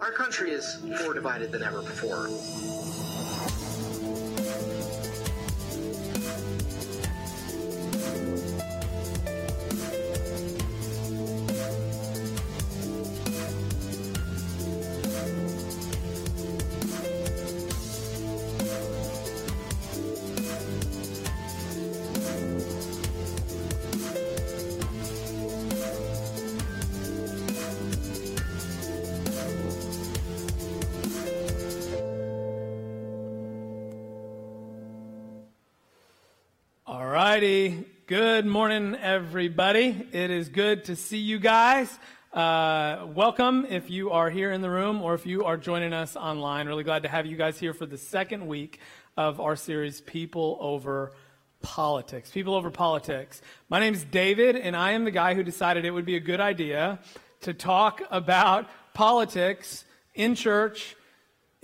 Our country is more divided than ever before. Everybody. It is good to see you guys. Uh, welcome if you are here in the room or if you are joining us online. Really glad to have you guys here for the second week of our series, People Over Politics. People Over Politics. My name is David, and I am the guy who decided it would be a good idea to talk about politics in church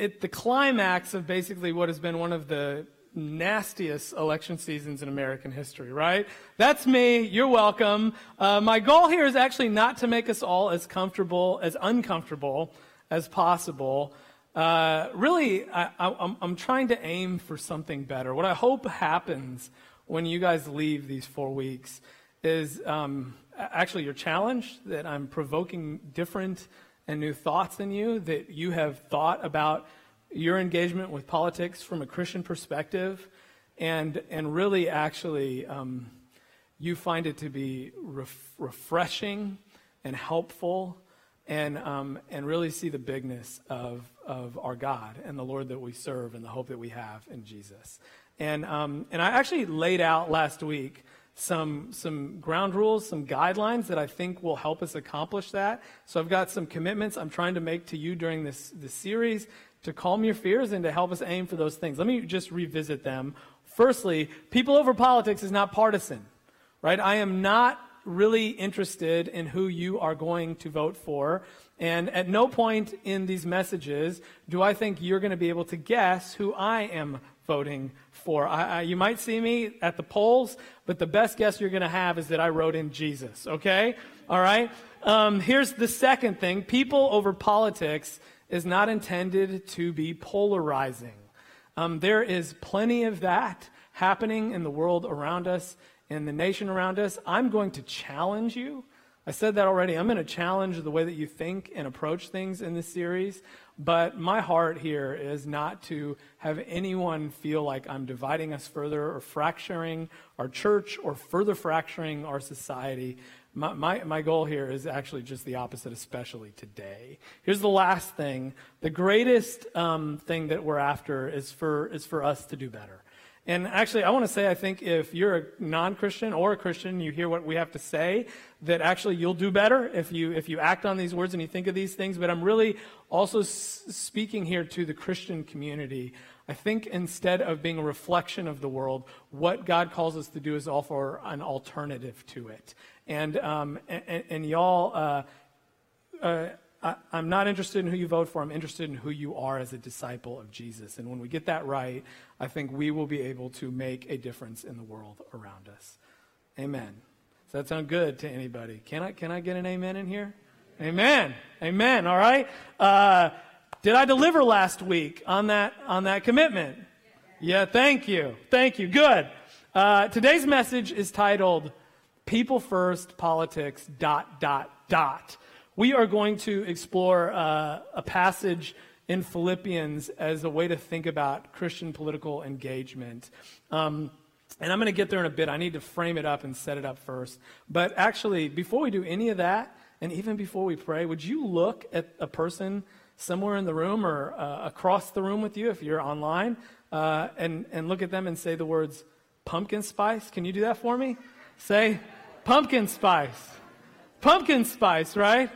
at the climax of basically what has been one of the nastiest election seasons in American history, right? That's me. You're welcome. Uh, my goal here is actually not to make us all as comfortable, as uncomfortable as possible. Uh, really, I, I'm trying to aim for something better. What I hope happens when you guys leave these four weeks is um, actually your challenge that I'm provoking different and new thoughts in you, that you have thought about your engagement with politics from a Christian perspective, and, and really actually um, you find it to be ref- refreshing and helpful and, um, and really see the bigness of, of our God and the Lord that we serve and the hope that we have in Jesus. And, um, and I actually laid out last week some, some ground rules, some guidelines that I think will help us accomplish that. So I've got some commitments I'm trying to make to you during this, this series to calm your fears and to help us aim for those things. Let me just revisit them. Firstly, people over politics is not partisan, right? I am not really interested in who you are going to vote for. And at no point in these messages do I think you're going to be able to guess who I am voting for. I, I, you might see me at the polls, but the best guess you're going to have is that I wrote in Jesus, okay? All right? Um, here's the second thing people over politics is not intended to be polarizing. Um, there is plenty of that happening in the world around us, in the nation around us. I'm going to challenge you. I said that already. I'm going to challenge the way that you think and approach things in this series. But my heart here is not to have anyone feel like I'm dividing us further or fracturing our church or further fracturing our society. My, my, my, goal here is actually just the opposite, especially today. Here's the last thing. The greatest um, thing that we're after is for, is for us to do better. And actually, I want to say, I think if you're a non Christian or a Christian, you hear what we have to say, that actually you'll do better if you, if you act on these words and you think of these things. But I'm really also s- speaking here to the Christian community. I think instead of being a reflection of the world, what God calls us to do is offer an alternative to it. And, um, and, and, y'all, uh, uh, I, am not interested in who you vote for. I'm interested in who you are as a disciple of Jesus. And when we get that right, I think we will be able to make a difference in the world around us. Amen. Does that sound good to anybody? Can I, can I get an amen in here? Amen. Amen. All right. Uh, did I deliver last week on that, on that commitment? Yeah, thank you. Thank you. Good. Uh, today's message is titled people first politics dot dot dot. We are going to explore uh, a passage in philippians as a way to think about christian political engagement. Um, and i'm going to get there in a bit. I need to frame it up and set it up first. But actually before we do any of that and even before we pray would you look at a person somewhere in the room or uh, across the room with you if you're online uh, and, and look at them and say the words pumpkin spice? Can you do that for me? Say Pumpkin spice. Pumpkin spice, right?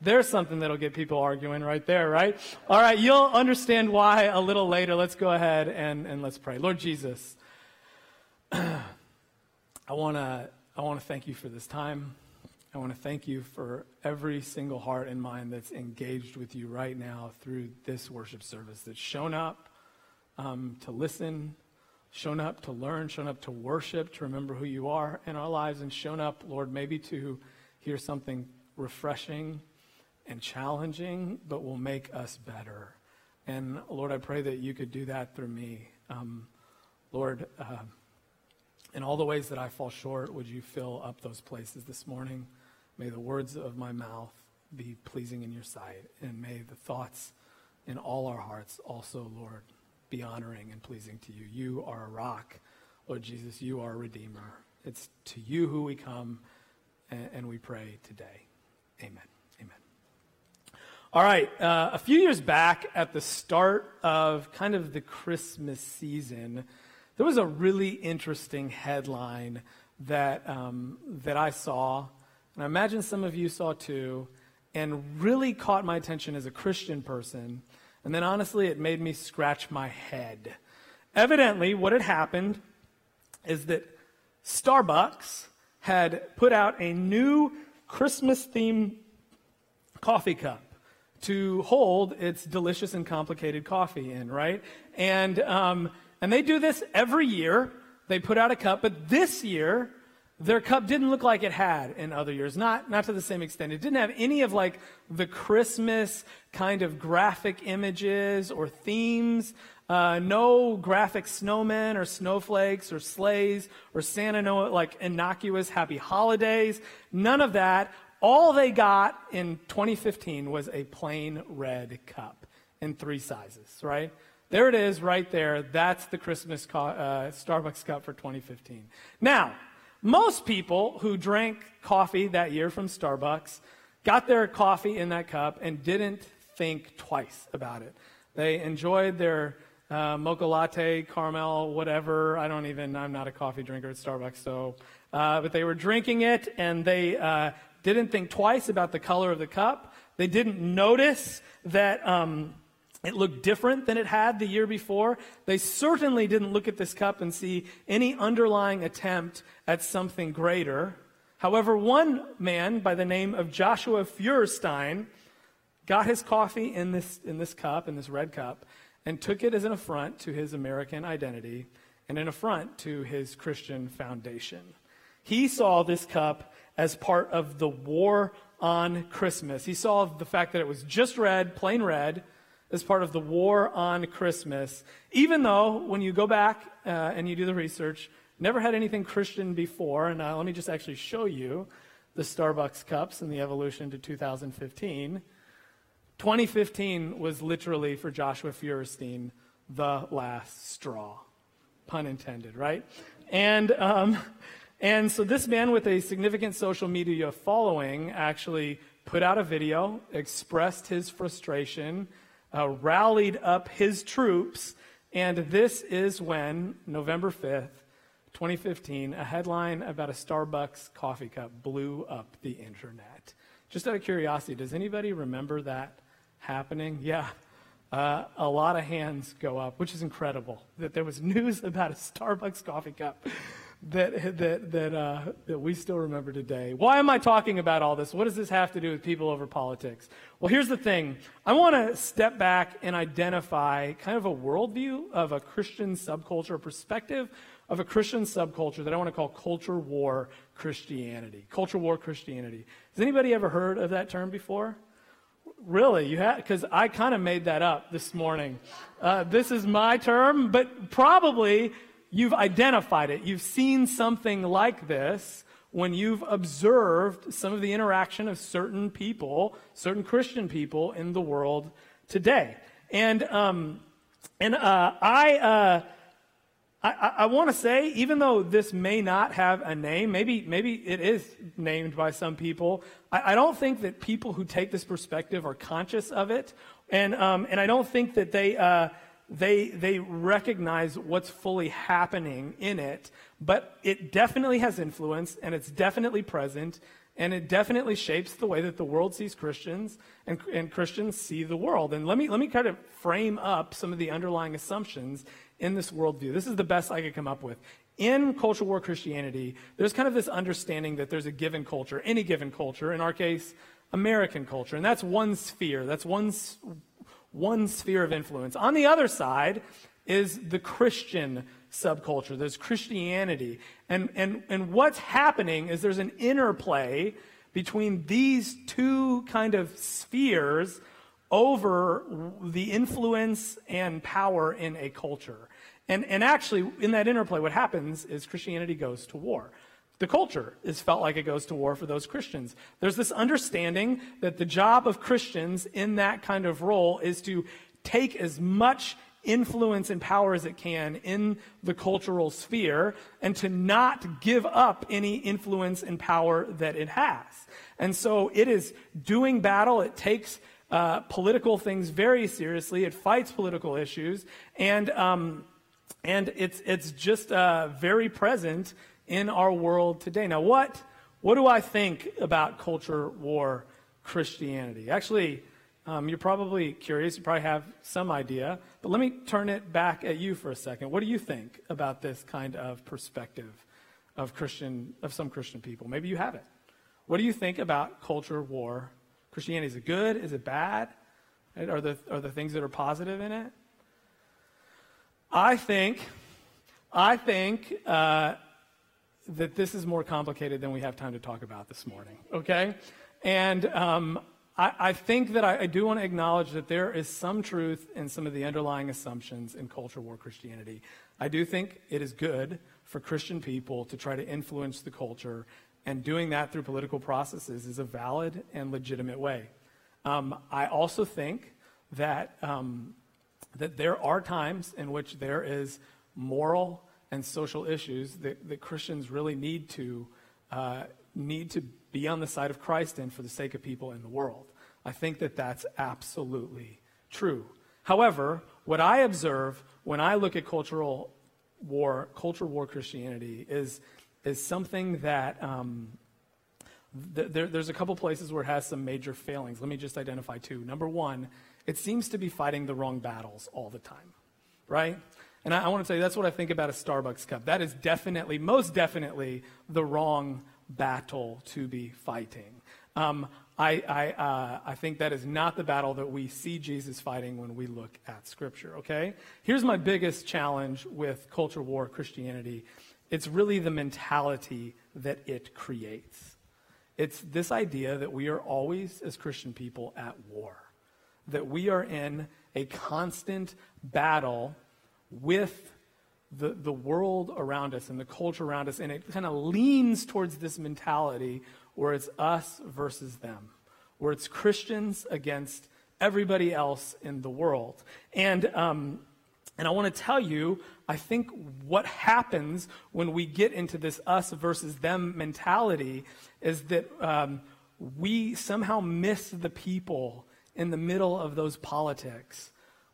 There's something that'll get people arguing right there, right? All right, you'll understand why a little later. Let's go ahead and, and let's pray. Lord Jesus, I want to I wanna thank you for this time. I want to thank you for every single heart and mind that's engaged with you right now through this worship service that's shown up um, to listen, shown up to learn, shown up to worship, to remember who you are in our lives, and shown up, Lord, maybe to hear something refreshing and challenging, but will make us better. And Lord, I pray that you could do that through me. Um, Lord, uh, in all the ways that I fall short, would you fill up those places this morning? May the words of my mouth be pleasing in your sight, and may the thoughts in all our hearts also, Lord, be honoring and pleasing to you. You are a rock, Lord Jesus. You are a redeemer. It's to you who we come, and, we pray today. Amen. Amen. All right, uh, a few years back at the start of kind of the Christmas season, there was a really interesting headline that, um, that I saw, and I imagine some of you saw too, and really caught my attention as a Christian person. And then honestly, it made me scratch my head. Evidently, what had happened is that Starbucks had put out a new Christmas themed coffee cup to hold its delicious and complicated coffee in, right? And, um, and they do this every year. They put out a cup, but this year, their cup didn't look like it had in other years. Not, not to the same extent. It didn't have any of like the Christmas kind of graphic images or themes. Uh, no graphic snowmen or snowflakes or sleighs or Santa Noah, like innocuous happy holidays. None of that. All they got in 2015 was a plain red cup in three sizes, right? There it is right there. That's the Christmas co- uh, Starbucks cup for 2015. Now, most people who drank coffee that year from Starbucks got their coffee in that cup and didn't think twice about it. They enjoyed their uh, mocha latte, caramel, whatever. I don't even, I'm not a coffee drinker at Starbucks, so, uh, but they were drinking it and they uh, didn't think twice about the color of the cup. They didn't notice that um, it looked different than it had the year before. They certainly didn't look at this cup and see any underlying attempt at something greater. However, one man by the name of Joshua Feuerstein got his coffee in this, in this cup, in this red cup, and took it as an affront to his American identity and an affront to his Christian foundation. He saw this cup as part of the war on Christmas. He saw the fact that it was just red, plain red, as part of the war on Christmas, even though when you go back uh, and you do the research, never had anything Christian before. And uh, let me just actually show you the Starbucks cups and the evolution to 2015. 2015 was literally for Joshua Feuerstein the last straw, pun intended, right? And um, and so this man with a significant social media following actually put out a video, expressed his frustration, uh, rallied up his troops, and this is when, November 5th, 2015, a headline about a Starbucks coffee cup blew up the internet. Just out of curiosity, does anybody remember that happening? Yeah. Uh, a lot of hands go up, which is incredible that there was news about a Starbucks coffee cup that, that, that, uh, that we still remember today. Why am I talking about all this? What does this have to do with people over politics? Well, here's the thing I want to step back and identify kind of a worldview of a Christian subculture, a perspective of a Christian subculture that I want to call culture war Christianity. Culture war Christianity. Has anybody ever heard of that term before? Really, you have because I kind of made that up this morning. Uh, this is my term, but probably you've identified it. You've seen something like this when you've observed some of the interaction of certain people, certain Christian people in the world today. And, um, and uh, I, uh, I, I want to say, even though this may not have a name, maybe, maybe it is named by some people, I, I don't think that people who take this perspective are conscious of it. And, um, and I don't think that they, uh, they, they recognize what's fully happening in it, but it definitely has influence and it's definitely present and it definitely shapes the way that the world sees Christians and, and Christians see the world. And let me, let me kind of frame up some of the underlying assumptions in this worldview. This is the best I could come up with. In culture war Christianity, there's kind of this understanding that there's a given culture, any given culture, in our case, American culture. And that's one sphere, that's one one sphere of influence. On the other side is the Christian subculture. There's Christianity. And, and, and what's happening is there's an interplay between these two kind of spheres over the influence and power in a culture. And, and actually, in that interplay, what happens is Christianity goes to war. The culture is felt like it goes to war for those Christians. There's this understanding that the job of Christians in that kind of role is to take as much influence and power as it can in the cultural sphere and to not give up any influence and power that it has. And so it is doing battle. It takes uh, political things very seriously. It fights political issues, and um, and it's it's just uh, very present in our world today. Now, what what do I think about culture war Christianity? Actually, um, you're probably curious. You probably have some idea, but let me turn it back at you for a second. What do you think about this kind of perspective of Christian of some Christian people? Maybe you have it. What do you think about culture war Christianity? Is it good? Is it bad? Are the, are the things that are positive in it? I think, I think uh, that this is more complicated than we have time to talk about this morning, okay? And um, I, I, think that I, I do want to acknowledge that there is some truth in some of the underlying assumptions in culture war Christianity. I do think it is good for Christian people to try to influence the culture and doing that through political processes is a valid and legitimate way. Um, I also think that, um, that there are times in which there is moral and social issues that, that Christians really need to, uh, need to be on the side of Christ in for the sake of people in the world. I think that that's absolutely true. However, what I observe when I look at cultural war, culture war Christianity, is is something that um, th- there, there's a couple places where it has some major failings. Let me just identify two. Number one, it seems to be fighting the wrong battles all the time, right? And I, I want to tell you, that's what I think about a Starbucks cup. That is definitely, most definitely, the wrong battle to be fighting. Um, I, I, uh, I think that is not the battle that we see Jesus fighting when we look at Scripture, okay? Here's my biggest challenge with culture war Christianity it's really the mentality that it creates. It's this idea that we are always, as Christian people, at war, that we are in a constant battle with the, the world around us and the culture around us, and it kind of leans towards this mentality where it's us versus them, where it's Christians against everybody else in the world. And, um, and I want to tell you I think what happens when we get into this us versus them mentality is that um, we somehow miss the people in the middle of those politics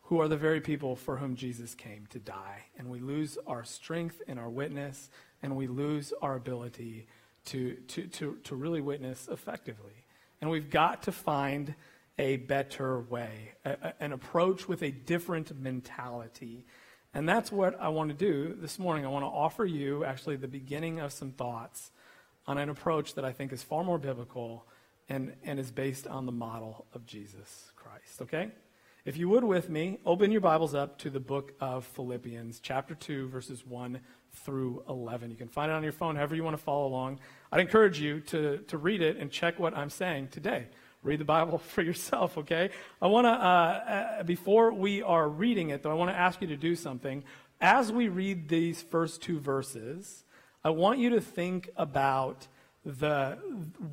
who are the very people for whom Jesus came to die. And we lose our strength and our witness, and we lose our ability to, to, to, to really witness effectively. And we've got to find a better way, a, a, an approach with a different mentality. And that's what I want to do this morning. I want to offer you actually the beginning of some thoughts on an approach that I think is far more biblical and, and is based on the model of Jesus Christ. Okay? If you would with me, open your Bibles up to the book of Philippians, chapter 2, verses 1 through 11. You can find it on your phone, however you want to follow along. I'd encourage you to, to read it and check what I'm saying today read the Bible for yourself, okay? I want to, uh, uh, before we are reading it, though, I want to ask you to do something. As we read these first two verses, I want you to think about the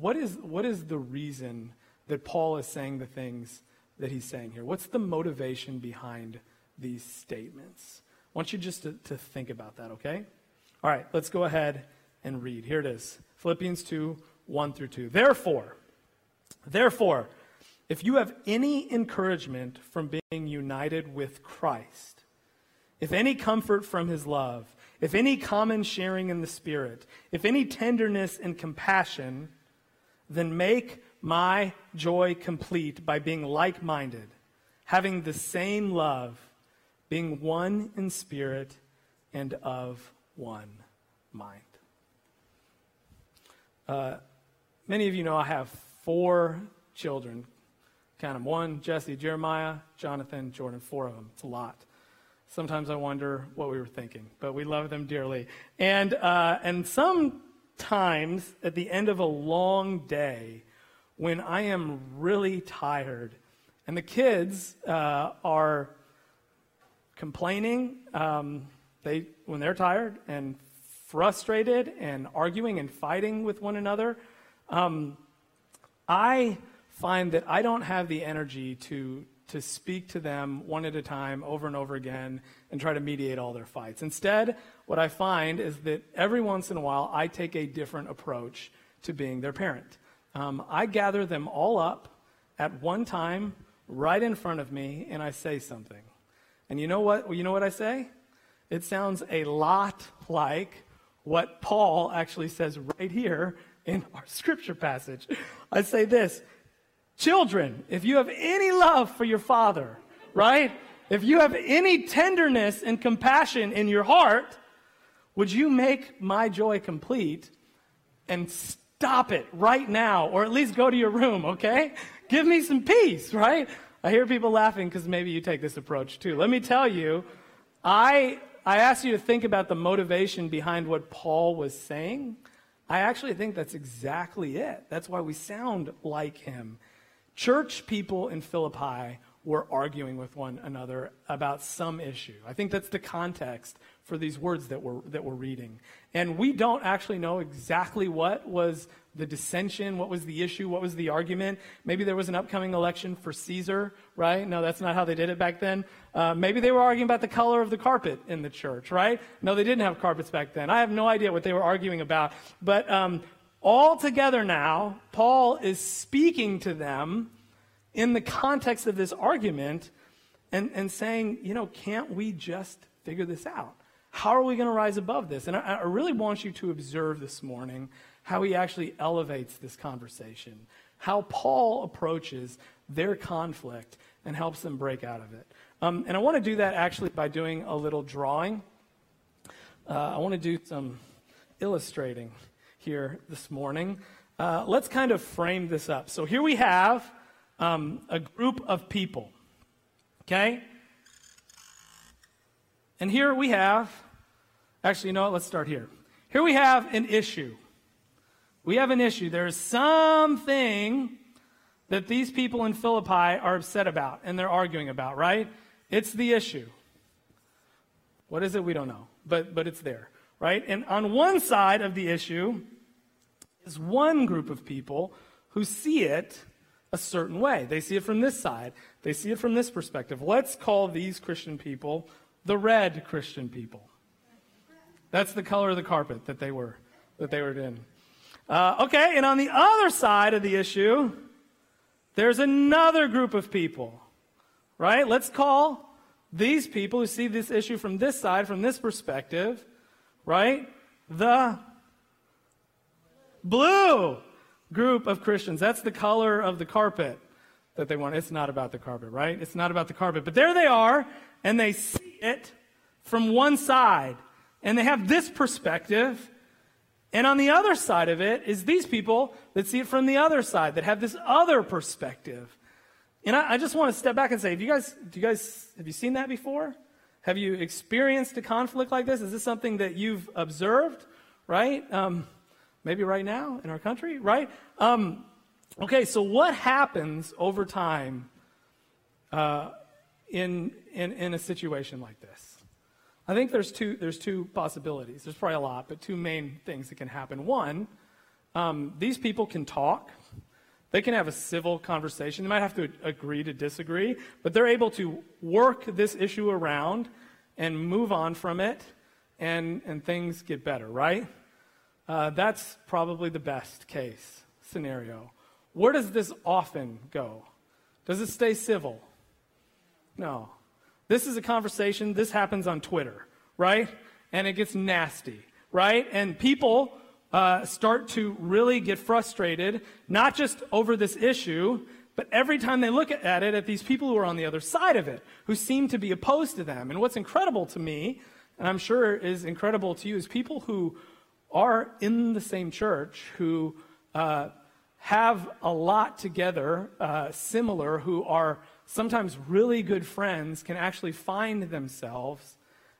what is what is the reason that Paul is saying the things that he's saying here? What's the motivation behind these statements? I want you just to, to think about that, okay? All right, let's go ahead and read. Here it is Philippians 2 1 through 2. Therefore, Therefore, if you have any encouragement from being united with Christ, if any comfort from his love, if any common sharing in the Spirit, if any tenderness and compassion, then make my joy complete by being like minded, having the same love, being one in spirit and of one mind. Uh, many of you know I have four children. Count them one, Jesse, Jeremiah, Jonathan, Jordan, four of them. It's a lot. Sometimes I wonder what we were thinking, but we love them dearly. And, uh, and some times at the end of a long day when I am really tired and the kids uh, are complaining um, they, when they're tired and frustrated and arguing and fighting with one another. Um, I find that I don't have the energy to to speak to them one at a time over and over again and try to mediate all their fights. Instead, what I find is that every once in a while I take a different approach to being their parent. Um, I gather them all up at one time right in front of me and I say something. And you know what? You know what I say? It sounds a lot like what Paul actually says right here in our scripture passage. I say this Children, if you have any love for your father, right? If you have any tenderness and compassion in your heart, would you make my joy complete and stop it right now, or at least go to your room, okay? Give me some peace, right? I hear people laughing because maybe you take this approach too. Let me tell you, I, I asked you to think about the motivation behind what Paul was saying. I actually think that's exactly it. That's why we sound like him. Church people in Philippi were arguing with one another about some issue. I think that's the context for these words that we're, that we're reading. And we don't actually know exactly what was the dissension, what was the issue, what was the argument. Maybe there was an upcoming election for Caesar, right? No, that's not how they did it back then. Uh, maybe they were arguing about the color of the carpet in the church, right? No, they didn't have carpets back then. I have no idea what they were arguing about. But um, all together now, Paul is speaking to them in the context of this argument and, and saying, you know, can't we just figure this out? How are we going to rise above this? And I, I really want you to observe this morning how he actually elevates this conversation, how Paul approaches their conflict and helps them break out of it. Um, and I want to do that actually by doing a little drawing. Uh, I want to do some illustrating here this morning. Uh, let's kind of frame this up. So here we have um, a group of people, okay? And here we have, actually, you know what? Let's start here. Here we have an issue. We have an issue. There is something that these people in Philippi are upset about and they're arguing about, right? It's the issue. What is it? We don't know, but, but it's there, right? And on one side of the issue, is one group of people who see it a certain way. They see it from this side, they see it from this perspective. Let's call these Christian people the red Christian people. That's the color of the carpet that they were that they were in. Uh, okay, and on the other side of the issue, there's another group of people, right? Let's call these people who see this issue from this side, from this perspective, right? The blue group of Christians. That's the color of the carpet that they want. It's not about the carpet, right? It's not about the carpet. But there they are, and they see it from one side, and they have this perspective. And on the other side of it is these people that see it from the other side, that have this other perspective. And I, I just want to step back and say, have you guys, do you guys, have you seen that before? Have you experienced a conflict like this? Is this something that you've observed? Right? Um, maybe right now in our country, right? Um, okay, so what happens over time uh, in, in, in a situation like this? I think there's two, there's two possibilities. There's probably a lot, but two main things that can happen. One, um, these people can talk. They can have a civil conversation. They might have to agree to disagree, but they're able to work this issue around and move on from it, and, and things get better, right? Uh, that's probably the best case scenario. Where does this often go? Does it stay civil? No. This is a conversation, this happens on Twitter, right? And it gets nasty, right? And people uh, start to really get frustrated, not just over this issue, but every time they look at it, at these people who are on the other side of it, who seem to be opposed to them. And what's incredible to me, and I'm sure is incredible to you, is people who are in the same church who uh, have a lot together, uh, similar, who are sometimes really good friends, can actually find themselves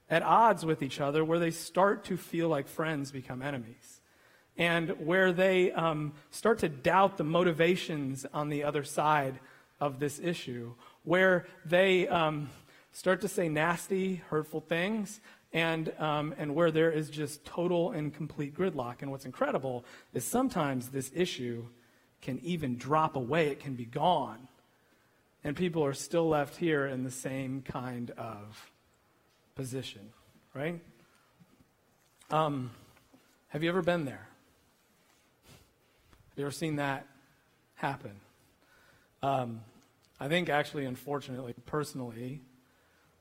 at odds with each other where they start to feel like friends become enemies. and where they um, start to doubt the motivations on the other side of this issue, where they um, start to say nasty, hurtful things, and, um, and where there is just total and complete gridlock. And what's incredible is sometimes this issue can even drop away, it can be gone. And people are still left here in the same kind of position, right? Um, have you ever been there? Have you ever seen that happen? Um, I think, actually, unfortunately, personally,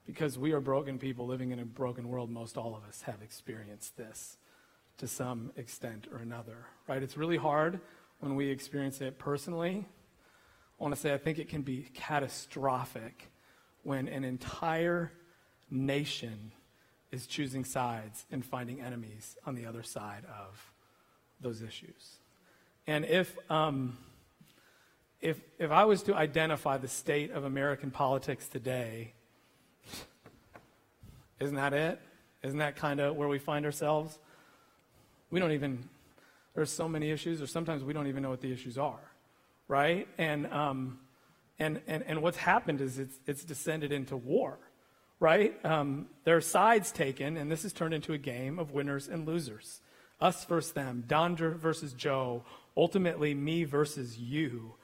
because we are broken people living in a broken world, most all of us have experienced this to some extent or another, right? It's really hard when we experience it personally. I want to say I think it can be catastrophic when an entire nation is choosing sides and finding enemies on the other side of those issues. And if, um, if, if I was to identify the state of American politics today, isn't that it? Isn't that kind of where we find ourselves? We don't even, there's so many issues, or sometimes we don't even know what the issues are, right? And, um, and, and, and what's happened is it's, it's descended into war, right? Um, there are sides taken, and this has turned into a game of winners and losers. Us versus them, Don versus Joe, ultimately me versus you.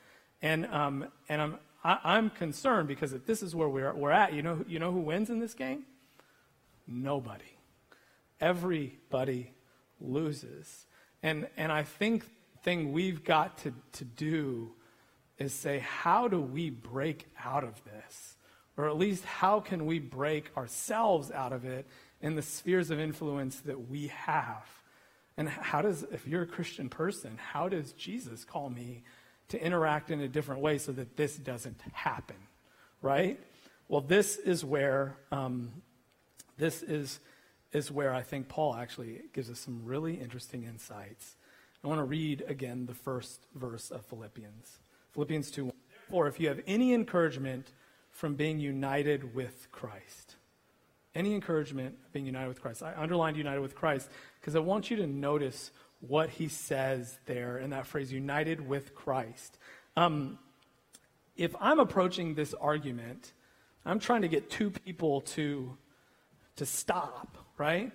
And, um, and I'm, I, am i am concerned because if this is where we're, we're at, you know, you know who wins in this game? Nobody. Everybody loses. And, and I think thing we've got to, to do is say, how do we break out of this? Or at least, how can we break ourselves out of it in the spheres of influence that we have? And how does, if you're a Christian person, how does Jesus call me to interact in a different way so that this doesn't happen? Right? Well, this is where um, this is, is where I think Paul actually gives us some really interesting insights. I want to read again the first verse of Philippians. Philippians 2 Therefore, if you have any encouragement from being united with Christ, any encouragement of being united with Christ. I underlined united with Christ because I want you to notice what he says there in that phrase, united with Christ. Um, if I'm approaching this argument, I'm trying to get two people to, to stop, right?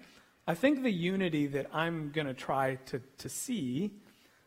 I think the unity that I'm going to try to, to see,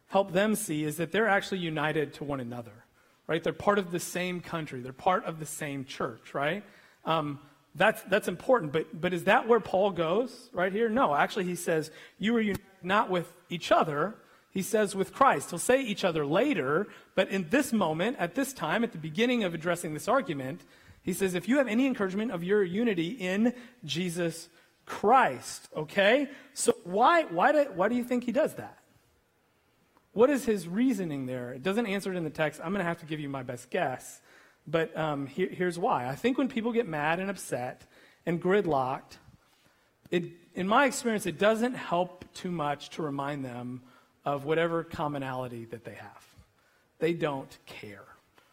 help them see, is that they're actually united to one another, right? They're part of the same country, they're part of the same church, right? Um, that's, that's important. But, but is that where Paul goes right here? No, actually, he says, You are united not with each other. He says with Christ. He'll say each other later, but in this moment, at this time, at the beginning of addressing this argument, he says, If you have any encouragement of your unity in Jesus Christ, okay? So why, why, do, why do you think he does that? What is his reasoning there? It doesn't answer it in the text. I'm going to have to give you my best guess. But um, here, here's why. I think when people get mad and upset and gridlocked, it, in my experience, it doesn't help too much to remind them of whatever commonality that they have. They don't care,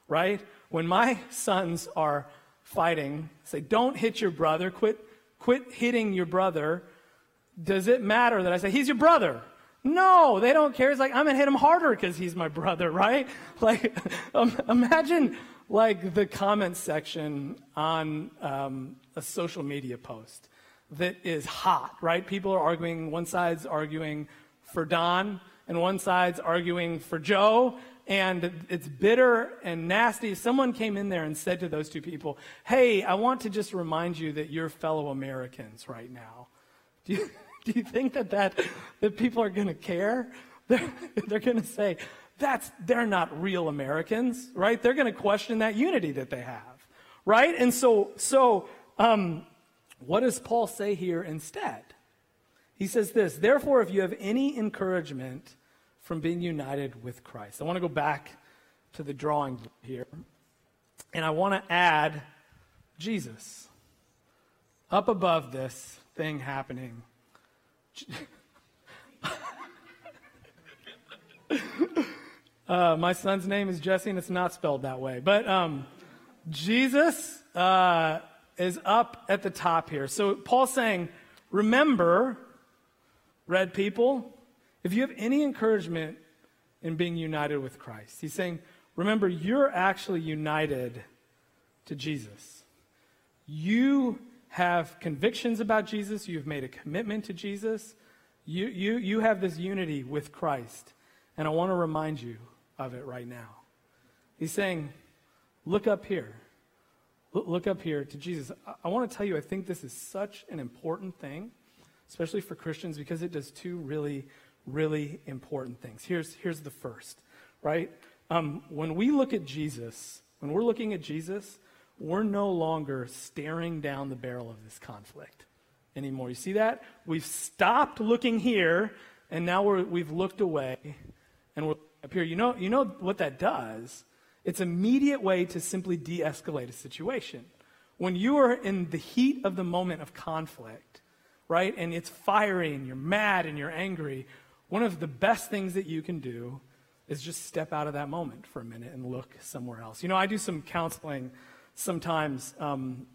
right? When my sons are fighting, say, don't hit your brother, quit, quit hitting your brother. Does it matter that I say, he's your brother? No, they don't care. It's like, I'm going to hit him harder because he's my brother, right? Like, um, imagine like the comment section on um, a social media post that is hot, right? People are arguing, one side's arguing for Don, and one side's arguing for Joe, and it's bitter and nasty. Someone came in there and said to those two people, Hey, I want to just remind you that you're fellow Americans right now. Do you, do you think that, that, that people are going to care? They're, they're going to say, that's, they're not real Americans, right? They're going to question that unity that they have, right? And so, so, um, what does Paul say here instead? He says this, therefore, if you have any encouragement from being united with Christ, I want to go back to the drawing here, and I want to add Jesus up above this thing happening. Uh, my son's name is Jesse, and it's not spelled that way. But um, Jesus uh, is up at the top here. So Paul's saying, remember, red people, if you have any encouragement in being united with Christ, he's saying, remember, you're actually united to Jesus. You have convictions about Jesus, you've made a commitment to Jesus, you, you, you have this unity with Christ. And I want to remind you of it right now. He's saying, look up here. Look up here to Jesus. I want to tell you, I think this is such an important thing, especially for Christians, because it does two really, really important things. Here's, here's the first, right? Um, when we look at Jesus, when we're looking at Jesus, we're no longer staring down the barrel of this conflict anymore. You see that? We've stopped looking here, and now we have looked away, and we're up here. You know, you know what that does? It's a immediate way to simply de escalate a situation. When you are in the heat of the moment of conflict, right, and it's fiery and you're mad and you're angry, one of the best things that you can do is just step out of that moment for a minute and look somewhere else. You know, I do some counseling sometimes um,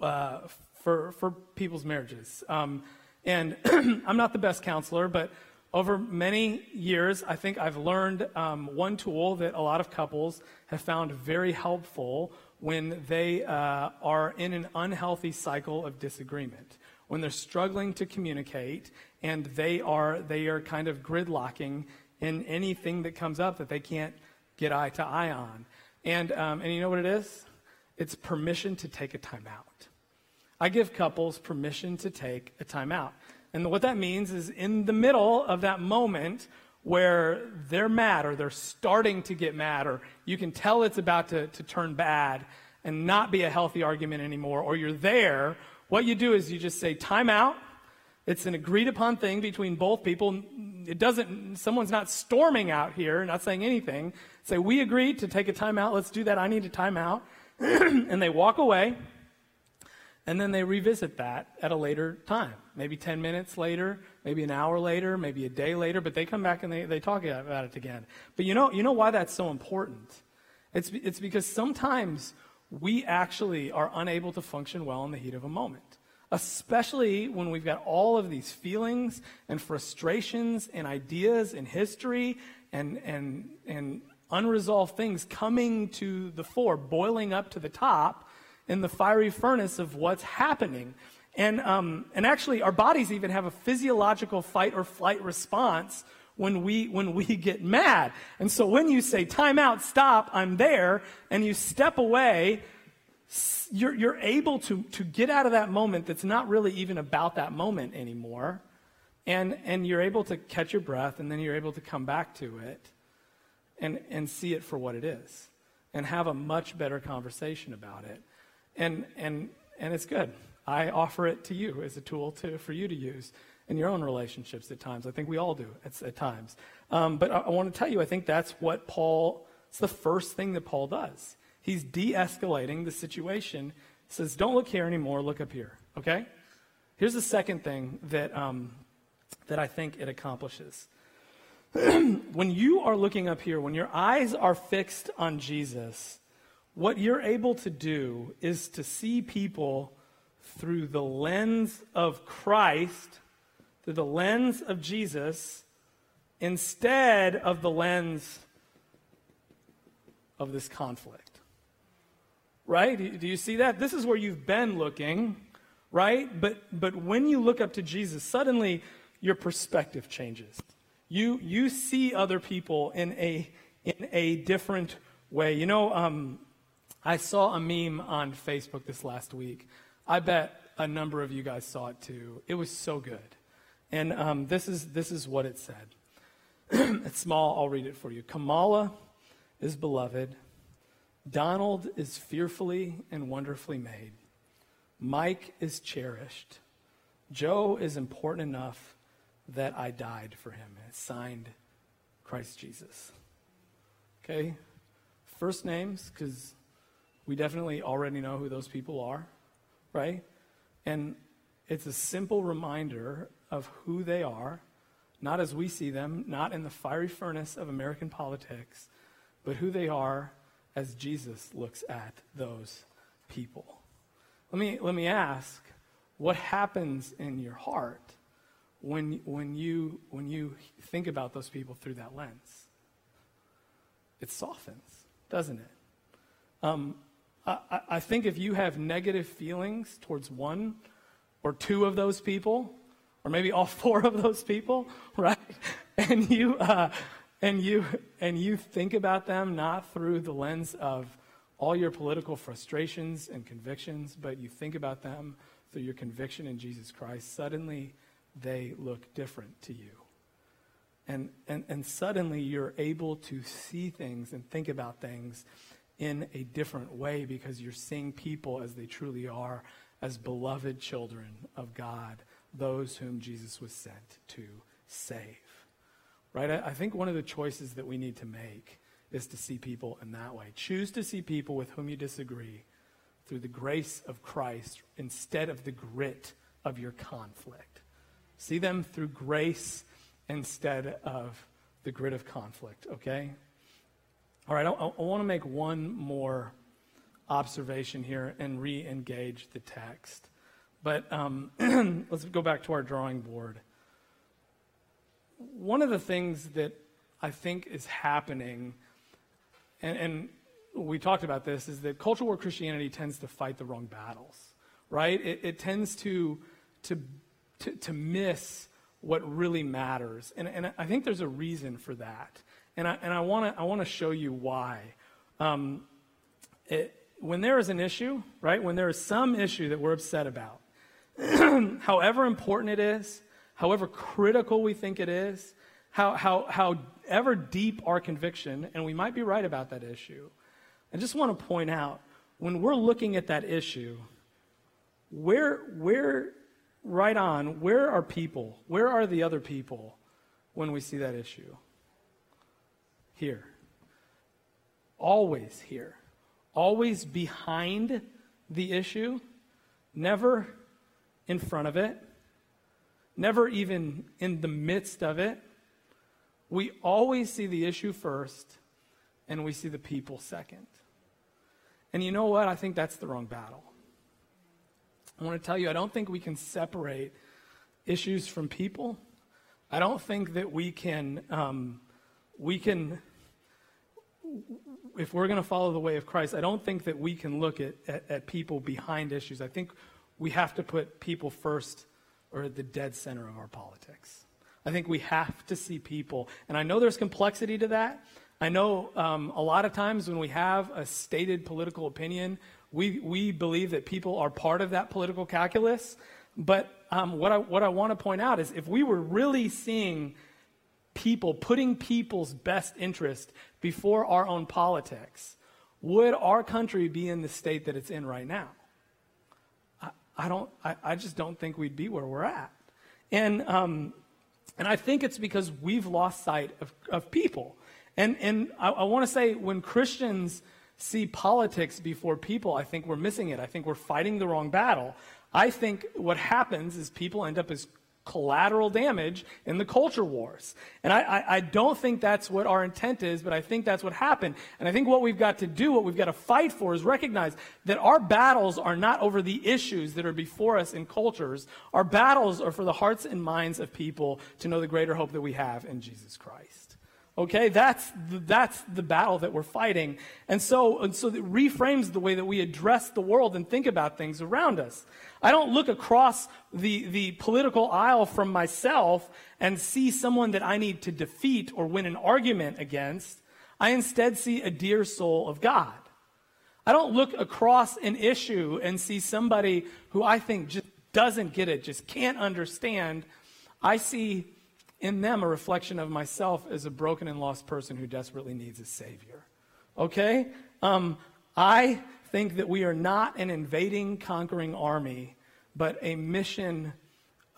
uh, for, for people's marriages. Um, and I'm not the best counselor, but over many years, I think I've learned um, one tool that a lot of couples have found very helpful when they uh, are in an unhealthy cycle of disagreement, when they're struggling to communicate and they are, they are kind of gridlocking in anything that comes up that they can't get eye to eye on. And, um, and you know what it is? It's permission to take a time out. I give couples permission to take a time out. And what that means is in the middle of that moment where they're mad or they're starting to get mad or you can tell it's about to, to turn bad and not be a healthy argument anymore, or you're there, what you do is you just say, time out. It's an agreed upon thing between both people. It doesn't, someone's not storming out here, not saying anything. Say, we agreed to take a time out. Let's do that. I need a time out. and they walk away. And then they revisit that at a later time, maybe 10 minutes later, maybe an hour later, maybe a day later, but they come back and they, they talk about it again. But you know, you know why that's so important? It's, it's because sometimes we actually are unable to function well in the heat of a moment, especially when we've got all of these feelings and frustrations and ideas and history and, and, and unresolved things coming to the fore, boiling up to the top in the fiery furnace of what's happening. And, um, and actually, our bodies even have a physiological fight or flight response when we, when we get mad. And so when you say, time out, stop, I'm there, and you step away, you're, you're able to, to get out of that moment that's not really even about that moment anymore. And, and you're able to catch your breath, and then you're able to come back to it and, and see it for what it is and have a much better conversation about it. And, and, and it's good. I offer it to you as a tool to, for you to use in your own relationships at times. I think we all do at, at times. Um, but I, I want to tell you, I think that's what Paul, it's the first thing that Paul does. He's de escalating the situation. He says, Don't look here anymore, look up here. Okay? Here's the second thing that, um, that I think it accomplishes. when you are looking up here, when your eyes are fixed on Jesus, what you're able to do is to see people through the lens of Christ, through the lens of Jesus, instead of the lens of this conflict. Right? Do you see that? This is where you've been looking, right? But, but when you look up to Jesus, suddenly your perspective changes. You, you see other people in a, in a different way. You know, um, I saw a meme on Facebook this last week. I bet a number of you guys saw it too. It was so good. And um, this, is, this is what it said. it's small, I'll read it for you. Kamala is beloved. Donald is fearfully and wonderfully made. Mike is cherished. Joe is important enough that I died for him. And it's signed Christ Jesus. Okay? First names, because we definitely already know who those people are, right? And it's a simple reminder of who they are, not as we see them, not in the fiery furnace of American politics, but who they are as Jesus looks at those people. Let me, let me ask what happens in your heart when, when, you, when you think about those people through that lens. It softens, doesn't it? Um, I, I think if you have negative feelings towards one or two of those people, or maybe all four of those people, right? And you, uh, and you, and you think about them not through the lens of all your political frustrations and convictions, but you think about them through your conviction in Jesus Christ, suddenly they look different to you. And, and, and suddenly you're able to see things and think about things in a different way because you're seeing people as they truly are, as beloved children of God, those whom Jesus was sent to save. Right? I, I think one of the choices that we need to make is to see people in that way. Choose to see people with whom you disagree through the grace of Christ instead of the grit of your conflict. See them through grace instead of the grit of conflict, okay? All right, I, I want to make one more observation here and re engage the text. But um, let's go back to our drawing board. One of the things that I think is happening, and, and we talked about this, is that cultural war Christianity tends to fight the wrong battles, right? It, it tends to, to, to, to miss what really matters. And, and I think there's a reason for that. And I, and I want to I wanna show you why. Um, it, when there is an issue, right, when there is some issue that we're upset about, however important it is, however critical we think it is, how, how, however deep our conviction, and we might be right about that issue, I just want to point out when we're looking at that issue, where, where, right on, where are people? Where are the other people when we see that issue? Here. Always here. Always behind the issue, never in front of it, never even in the midst of it. We always see the issue first, and we see the people second. And you know what? I think that's the wrong battle. I want to tell you, I don't think we can separate issues from people. I don't think that we can, um, we can, if we're going to follow the way of Christ, I don't think that we can look at, at, at people behind issues. I think we have to put people first or at the dead center of our politics. I think we have to see people. And I know there's complexity to that. I know um, a lot of times when we have a stated political opinion, we, we believe that people are part of that political calculus. But um, what I, what I want to point out is if we were really seeing people, putting people's best interest before our own politics, would our country be in the state that it's in right now? I don't, I, I just don't think we'd be where we're at. And, um, and I think it's because we've lost sight of, of people. And, and I, I want to say when Christians see politics before people, I think we're missing it. I think we're fighting the wrong battle. I think what happens is people end up as collateral damage in the culture wars. And I, I, I, don't think that's what our intent is, but I think that's what happened. And I think what we've got to do, what we've got to fight for, is recognize that our battles are not over the issues that are before us in cultures. Our battles are for the hearts and minds of people to know the greater hope that we have in Jesus Christ. Okay, that's the, that's the battle that we're fighting. And so, and so it reframes the way that we address the world and think about things around us. I don't look across the, the political aisle from myself and see someone that I need to defeat or win an argument against. I instead see a dear soul of God. I don't look across an issue and see somebody who I think just doesn't get it, just can't understand. I see in them a reflection of myself as a broken and lost person who desperately needs a Savior. Okay? Um, I think that we are not an invading, conquering army, but a mission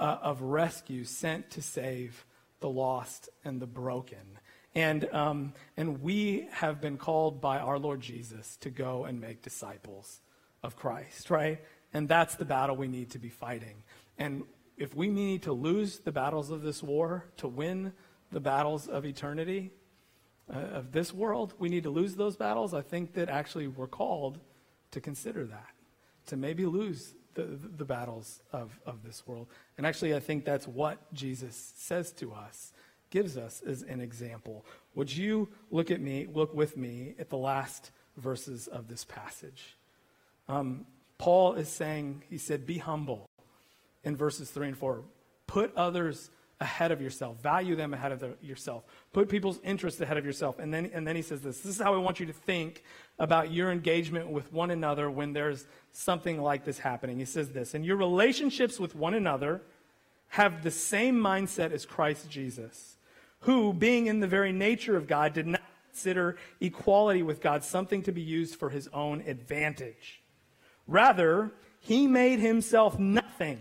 uh, of rescue sent to save the lost and the broken. And, um, and we have been called by our Lord Jesus to go and make disciples of Christ, right? And that's the battle we need to be fighting. And if we need to lose the battles of this war to win the battles of eternity, uh, of this world, we need to lose those battles. I think that actually we're called to consider that, to maybe lose the, the battles of, of this world. And actually, I think that's what Jesus says to us, gives us as an example. Would you look at me, look with me at the last verses of this passage? Um, Paul is saying, he said, be humble in verses 3 and 4. Put others ahead of yourself. Value them ahead of the, yourself. Put people's interests ahead of yourself. And then, and then he says this This is how I want you to think about your engagement with one another when there's something like this happening. He says this And your relationships with one another have the same mindset as Christ Jesus, who, being in the very nature of God, did not consider equality with God something to be used for his own advantage. Rather, he made himself nothing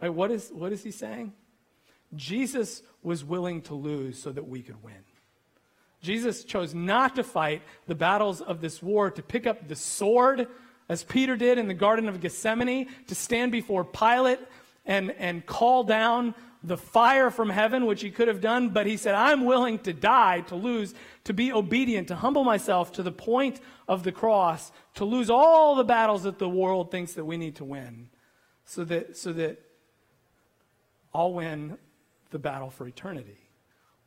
Right? What, is, what is he saying? Jesus was willing to lose so that we could win. Jesus chose not to fight the battles of this war, to pick up the sword, as Peter did in the Garden of Gethsemane, to stand before Pilate and, and call down the fire from heaven, which he could have done, but he said, I'm willing to die, to lose, to be obedient, to humble myself to the point of the cross, to lose all the battles that the world thinks that we need to win, so that, so that I'll win the battle for eternity.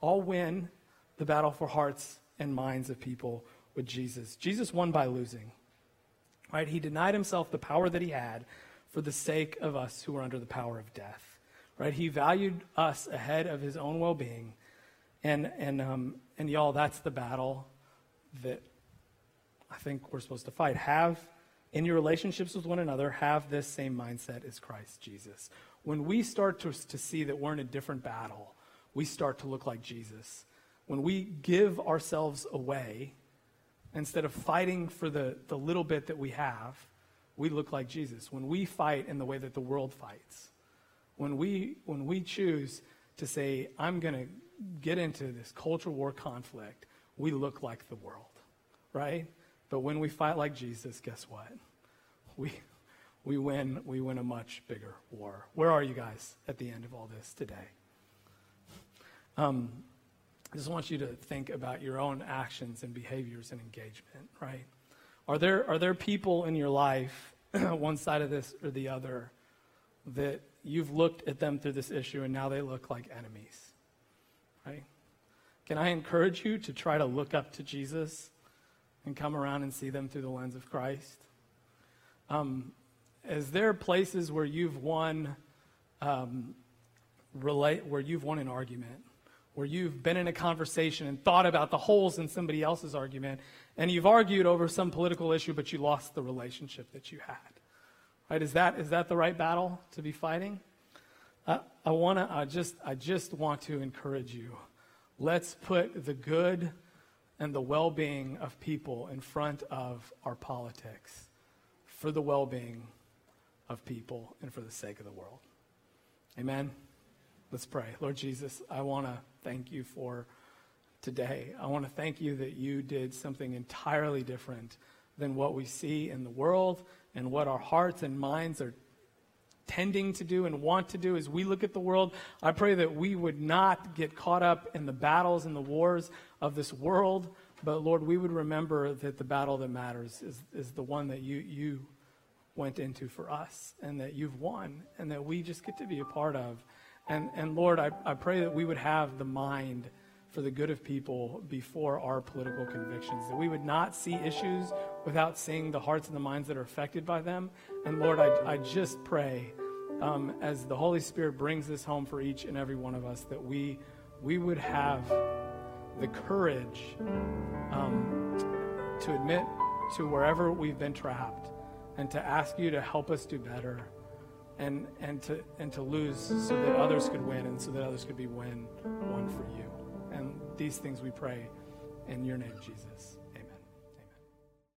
I'll win the battle for hearts and minds of people with Jesus. Jesus won by losing. Right? He denied himself the power that he had for the sake of us who are under the power of death. Right? He valued us ahead of his own well-being. And and um, and y'all, that's the battle that I think we're supposed to fight. Have in your relationships with one another, have this same mindset as Christ Jesus when we start to, to see that we're in a different battle, we start to look like Jesus. When we give ourselves away, instead of fighting for the, the little bit that we have, we look like Jesus. When we fight in the way that the world fights, when we, when we choose to say, I'm going to get into this cultural war conflict, we look like the world, right? But when we fight like Jesus, guess what? We, we win, we win a much bigger war. Where are you guys at the end of all this today? Um, I just want you to think about your own actions and behaviors and engagement, right? Are there, are there people in your life, one side of this or the other, that you've looked at them through this issue and now they look like enemies, right? Can I encourage you to try to look up to Jesus and come around and see them through the lens of Christ? Um, is there places where you've won um, relate where you've won an argument? Where you've been in a conversation and thought about the holes in somebody else's argument and you've argued over some political issue but you lost the relationship that you had? Right? Is that is that the right battle to be fighting? Uh, i want to i just i just want to encourage you. Let's put the good and the well-being of people in front of our politics for the well-being of people and for the sake of the world. Amen. Let's pray. Lord Jesus, I want to thank you for today. I want to thank you that you did something entirely different than what we see in the world and what our hearts and minds are tending to do and want to do as we look at the world. I pray that we would not get caught up in the battles and the wars of this world, but Lord, we would remember that the battle that matters is, is the one that you, you went into for us and that you've won and that we just get to be a part of. And, and Lord, I, I pray that we would have the mind for the good of people before our political convictions, that we would not see issues without seeing the hearts and the minds that are affected by them. And Lord, I, I just pray um, as the Holy Spirit brings this home for each and every one of us that we, we would have the courage um, to admit to wherever we've been trapped and to ask you to help us do better and, and, to, and to lose so that others could win and so that others could be win, won for you. And these things we pray in your name, Jesus.